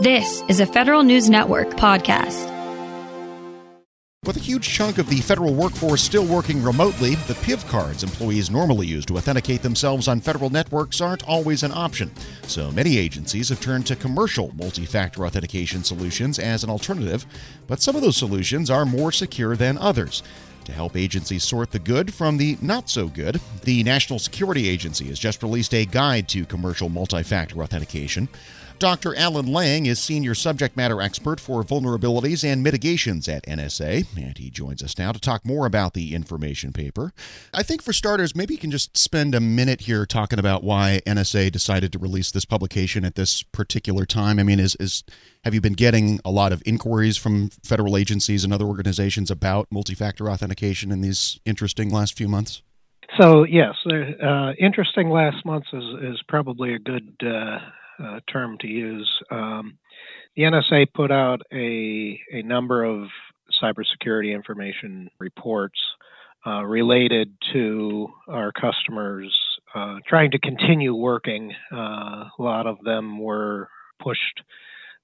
This is a Federal News Network podcast. With a huge chunk of the federal workforce still working remotely, the PIV cards employees normally use to authenticate themselves on federal networks aren't always an option. So many agencies have turned to commercial multi factor authentication solutions as an alternative, but some of those solutions are more secure than others. To help agencies sort the good from the not so good, the National Security Agency has just released a guide to commercial multi factor authentication. Dr. Alan Lang is Senior Subject Matter Expert for Vulnerabilities and Mitigations at NSA, and he joins us now to talk more about the information paper. I think for starters, maybe you can just spend a minute here talking about why NSA decided to release this publication at this particular time. I mean, is, is have you been getting a lot of inquiries from federal agencies and other organizations about multi-factor authentication in these interesting last few months? So yes, uh, interesting last month is, is probably a good uh, uh, term to use. Um, the NSA put out a, a number of cybersecurity information reports uh, related to our customers uh, trying to continue working. Uh, a lot of them were pushed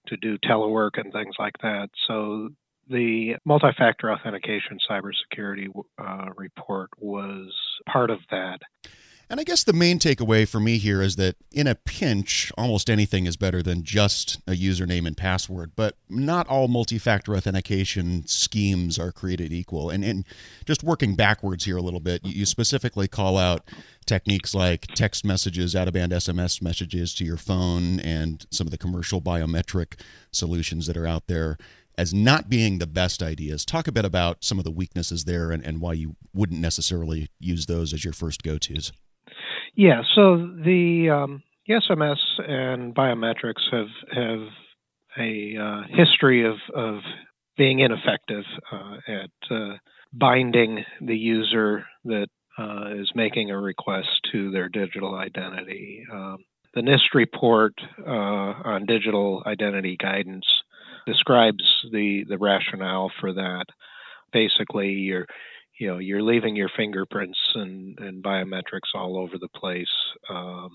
to do telework and things like that. So the multi-factor authentication cybersecurity uh, report was part of that. And I guess the main takeaway for me here is that in a pinch, almost anything is better than just a username and password. But not all multi factor authentication schemes are created equal. And, and just working backwards here a little bit, you specifically call out techniques like text messages, out of band SMS messages to your phone, and some of the commercial biometric solutions that are out there as not being the best ideas. Talk a bit about some of the weaknesses there and, and why you wouldn't necessarily use those as your first go tos. Yeah, so the, um, SMS and biometrics have have a uh, history of of being ineffective uh, at uh, binding the user that uh, is making a request to their digital identity. Um, the NIST report uh, on digital identity guidance describes the the rationale for that. Basically, you're you know you're leaving your fingerprints and, and biometrics all over the place um,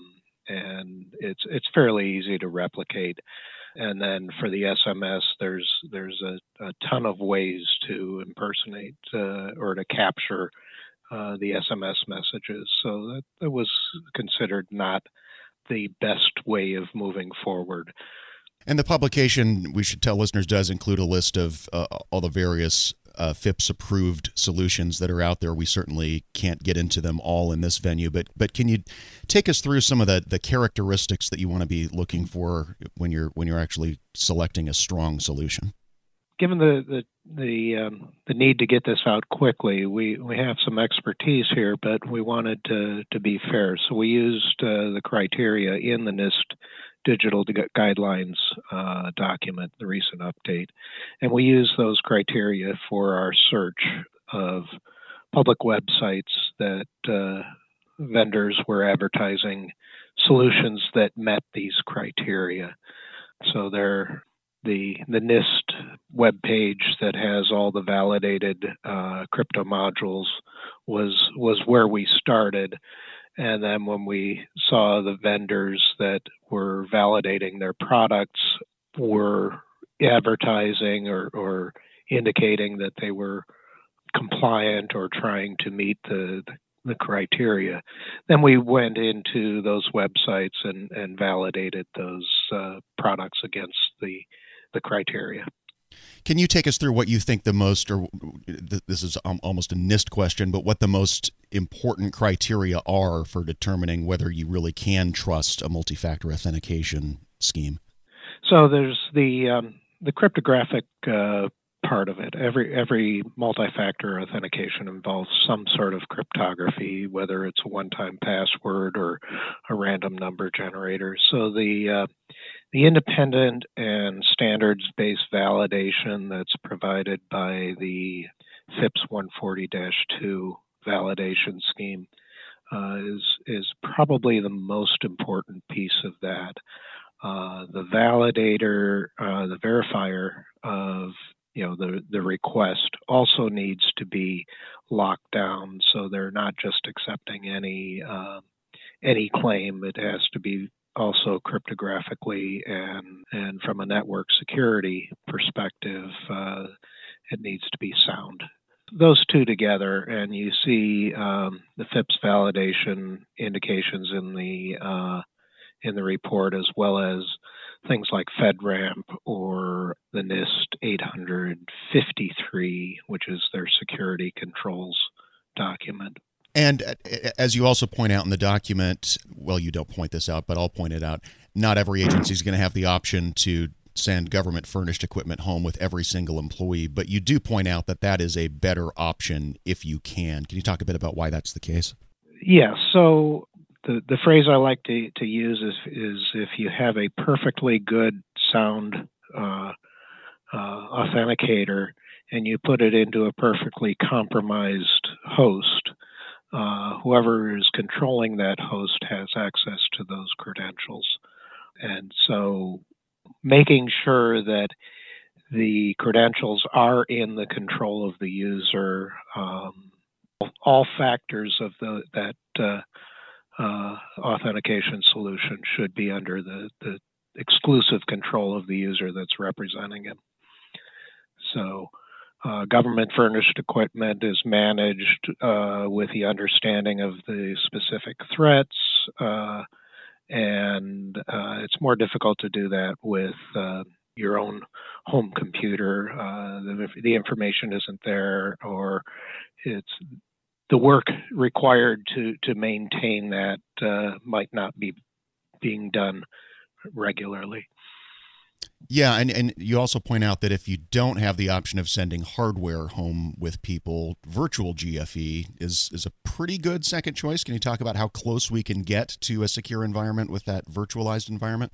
and it's it's fairly easy to replicate. And then for the sms there's there's a, a ton of ways to impersonate uh, or to capture uh, the sms messages. So that, that was considered not the best way of moving forward. And the publication, we should tell listeners, does include a list of uh, all the various uh, FIPS approved solutions that are out there. We certainly can't get into them all in this venue, but but can you take us through some of the, the characteristics that you want to be looking for when you're when you're actually selecting a strong solution? Given the the the, um, the need to get this out quickly, we, we have some expertise here, but we wanted to to be fair, so we used uh, the criteria in the NIST digital guidelines uh, document, the recent update. And we use those criteria for our search of public websites that uh, vendors were advertising solutions that met these criteria. So they're the the NIST web page that has all the validated uh, crypto modules was was where we started, and then when we saw the vendors that were validating their products were advertising or, or indicating that they were compliant or trying to meet the, the criteria. Then we went into those websites and, and validated those uh, products against the, the criteria. Can you take us through what you think the most, or this is almost a NIST question, but what the most important criteria are for determining whether you really can trust a multi-factor authentication scheme? So there's the um, the cryptographic uh, part of it. Every every multi-factor authentication involves some sort of cryptography, whether it's a one-time password or a random number generator. So the uh, the independent and standards-based validation that's provided by the FIPS 140-2 validation scheme uh, is is probably the most important piece of that. Uh, the validator, uh, the verifier of you know the the request also needs to be locked down, so they're not just accepting any uh, any claim. It has to be also cryptographically and and from a network security perspective, uh, it needs to be sound. Those two together, and you see um, the FIPS validation indications in the uh, in the report, as well as things like FedRAMP or the NIST 853, which is their security controls document. And uh, as you also point out in the document, well, you don't point this out, but I'll point it out. Not every agency is going to have the option to send government furnished equipment home with every single employee, but you do point out that that is a better option if you can. Can you talk a bit about why that's the case? Yeah, so the the phrase I like to to use is is if you have a perfectly good sound uh, uh, authenticator and you put it into a perfectly compromised host, uh, whoever is controlling that host has access to those credentials. And so making sure that the credentials are in the control of the user, um, all factors of the, that uh, uh, authentication solution should be under the, the exclusive control of the user that's representing it. So uh, government furnished equipment is managed uh, with the understanding of the specific threats, uh, and uh, it's more difficult to do that with uh, your own home computer. Uh, the, the, information isn't there, or it's the work required to to maintain that might not be being done regularly. Yeah, and, and you also point out that if you don't have the option of sending hardware home with people, virtual GFE is is a pretty good second choice. Can you talk about how close we can get to a secure environment with that virtualized environment?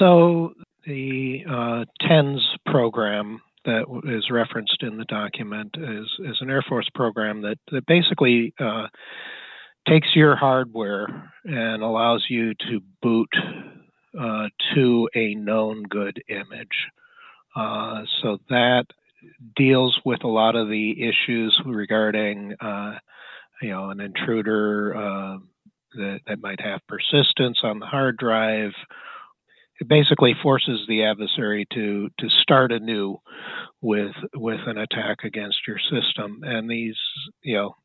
So the uh, TENS program that is referenced in the document is is an Air Force program that that basically uh, takes your hardware and allows you to boot uh, to a known good image. Uh, so that deals with a lot of the issues regarding, uh, you know, an intruder uh, that, that might have persistence on the hard drive. It basically forces the adversary to to start anew with with an attack against your system, and these, you know,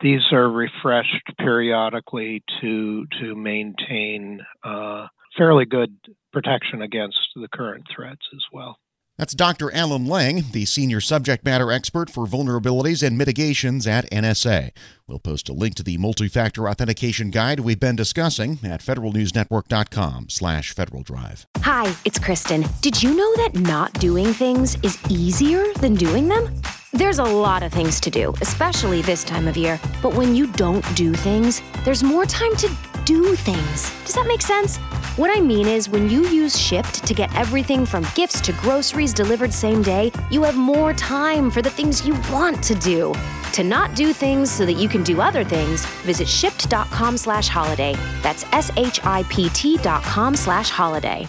these are refreshed periodically to to maintain uh, fairly good protection against the current threats as well. That's Dr. Alan Lang, the senior subject matter expert for vulnerabilities and mitigations at NSA. We'll post a link to the multi-factor authentication guide we've been discussing at federalnewsnetwork.com slash Federal Drive. Hi, it's Kristen. Did you know that not doing things is easier than doing them? There's a lot of things to do, especially this time of year. But when you don't do things, there's more time to do things. Does that make sense? What I mean is, when you use Shipt to get everything from gifts to groceries delivered same day, you have more time for the things you want to do. To not do things so that you can do other things, visit shipt.com slash holiday. That's S-H-I-P-T dot com slash holiday.